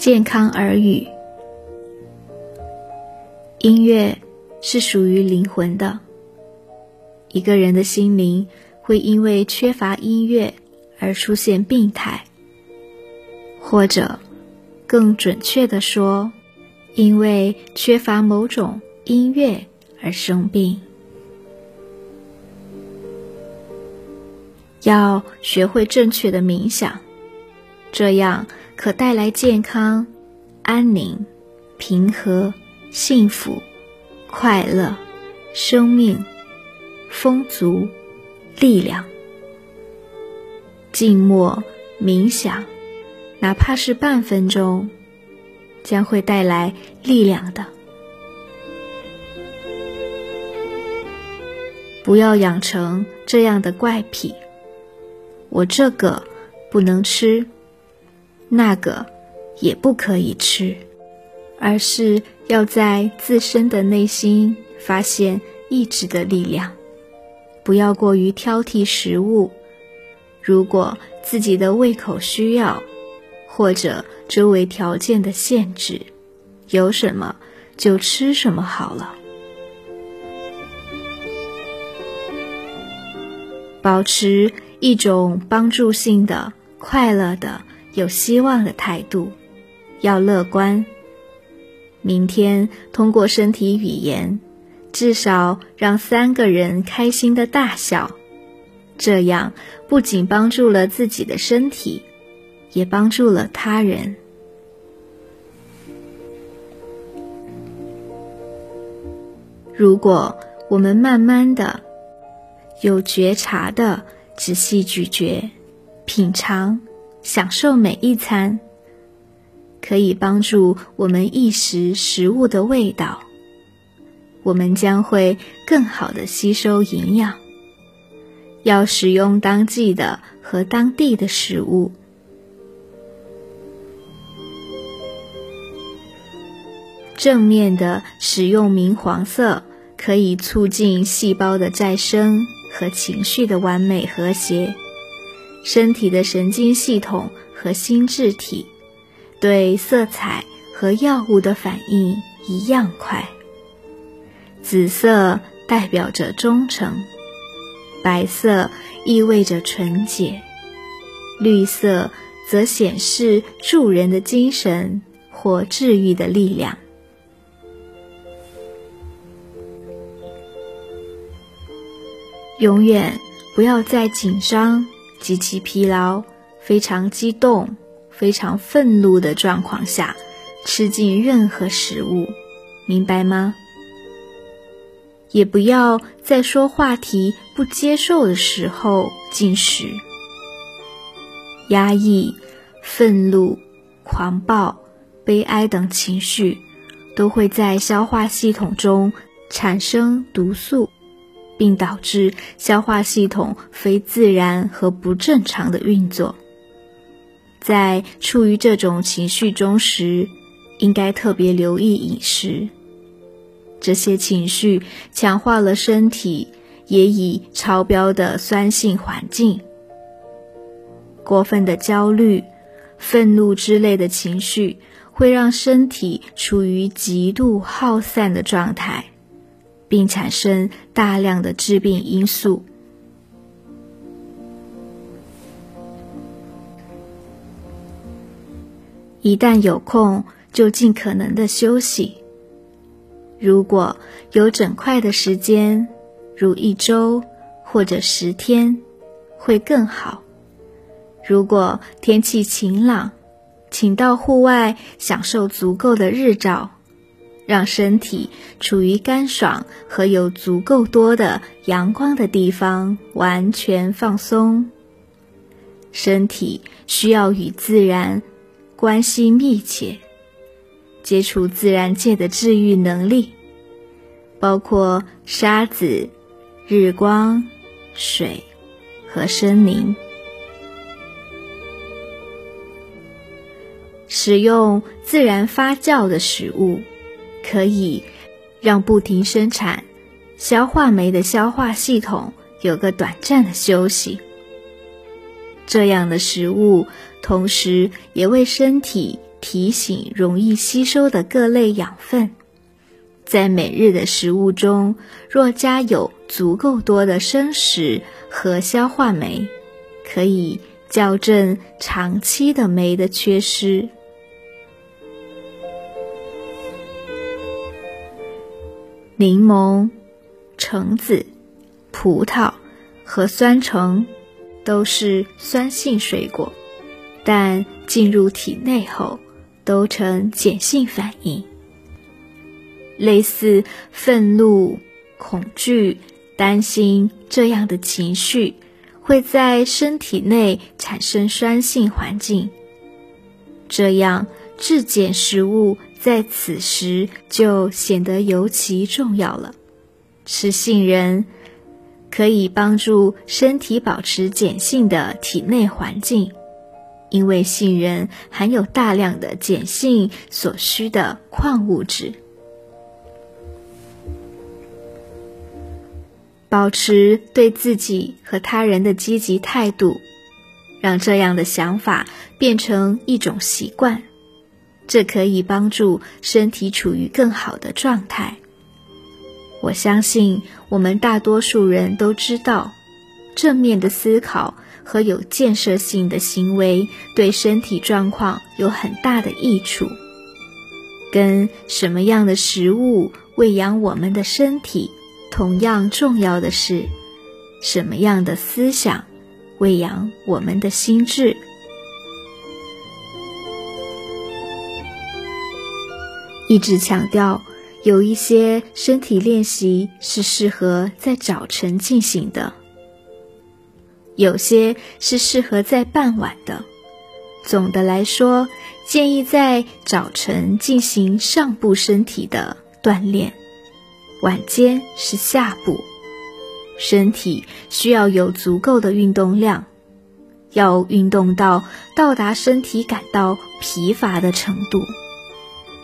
健康耳语。音乐是属于灵魂的。一个人的心灵会因为缺乏音乐而出现病态，或者更准确的说，因为缺乏某种音乐而生病。要学会正确的冥想，这样可带来健康、安宁、平和、幸福、快乐、生命、丰足、力量。静默冥想，哪怕是半分钟，将会带来力量的。不要养成这样的怪癖。我这个不能吃，那个也不可以吃，而是要在自身的内心发现意志的力量，不要过于挑剔食物。如果自己的胃口需要，或者周围条件的限制，有什么就吃什么好了，保持。一种帮助性的、快乐的、有希望的态度，要乐观。明天通过身体语言，至少让三个人开心的大笑，这样不仅帮助了自己的身体，也帮助了他人。如果我们慢慢的、有觉察的。仔细咀嚼、品尝、享受每一餐，可以帮助我们意识食物的味道。我们将会更好的吸收营养。要使用当季的和当地的食物。正面的使用明黄色，可以促进细胞的再生。和情绪的完美和谐，身体的神经系统和心智体对色彩和药物的反应一样快。紫色代表着忠诚，白色意味着纯洁，绿色则显示助人的精神或治愈的力量。永远不要在紧张、极其疲劳、非常激动、非常愤怒的状况下吃进任何食物，明白吗？也不要在说话题不接受的时候进食。压抑、愤怒、狂暴、悲哀等情绪都会在消化系统中产生毒素。并导致消化系统非自然和不正常的运作。在处于这种情绪中时，应该特别留意饮食。这些情绪强化了身体也已超标的酸性环境。过分的焦虑、愤怒之类的情绪会让身体处于极度耗散的状态。并产生大量的致病因素。一旦有空，就尽可能的休息。如果有整块的时间，如一周或者十天，会更好。如果天气晴朗，请到户外享受足够的日照。让身体处于干爽和有足够多的阳光的地方，完全放松。身体需要与自然关系密切，接触自然界的治愈能力，包括沙子、日光、水和森林。使用自然发酵的食物。可以让不停生产消化酶的消化系统有个短暂的休息。这样的食物同时也为身体提醒容易吸收的各类养分。在每日的食物中，若加有足够多的生食和消化酶，可以校正长期的酶的缺失。柠檬、橙子、葡萄和酸橙都是酸性水果，但进入体内后都呈碱性反应。类似愤怒、恐惧、担心这样的情绪，会在身体内产生酸性环境，这样质碱食物。在此时就显得尤其重要了。吃杏仁可以帮助身体保持碱性的体内环境，因为杏仁含有大量的碱性所需的矿物质。保持对自己和他人的积极态度，让这样的想法变成一种习惯。这可以帮助身体处于更好的状态。我相信我们大多数人都知道，正面的思考和有建设性的行为对身体状况有很大的益处。跟什么样的食物喂养我们的身体，同样重要的是，什么样的思想喂养我们的心智。一直强调，有一些身体练习是适合在早晨进行的，有些是适合在傍晚的。总的来说，建议在早晨进行上部身体的锻炼，晚间是下部。身体需要有足够的运动量，要运动到到达身体感到疲乏的程度。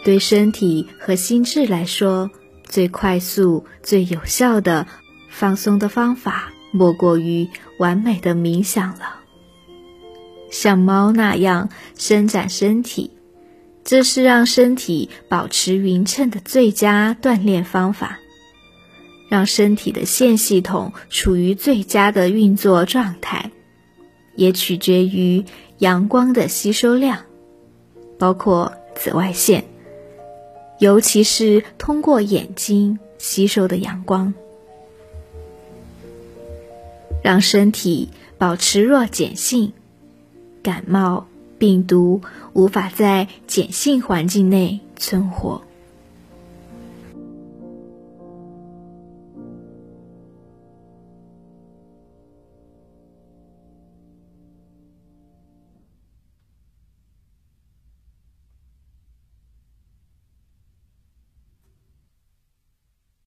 对身体和心智来说，最快速、最有效的放松的方法，莫过于完美的冥想了。像猫那样伸展身体，这是让身体保持匀称的最佳锻炼方法。让身体的线系统处于最佳的运作状态，也取决于阳光的吸收量，包括紫外线。尤其是通过眼睛吸收的阳光，让身体保持弱碱性，感冒病毒无法在碱性环境内存活。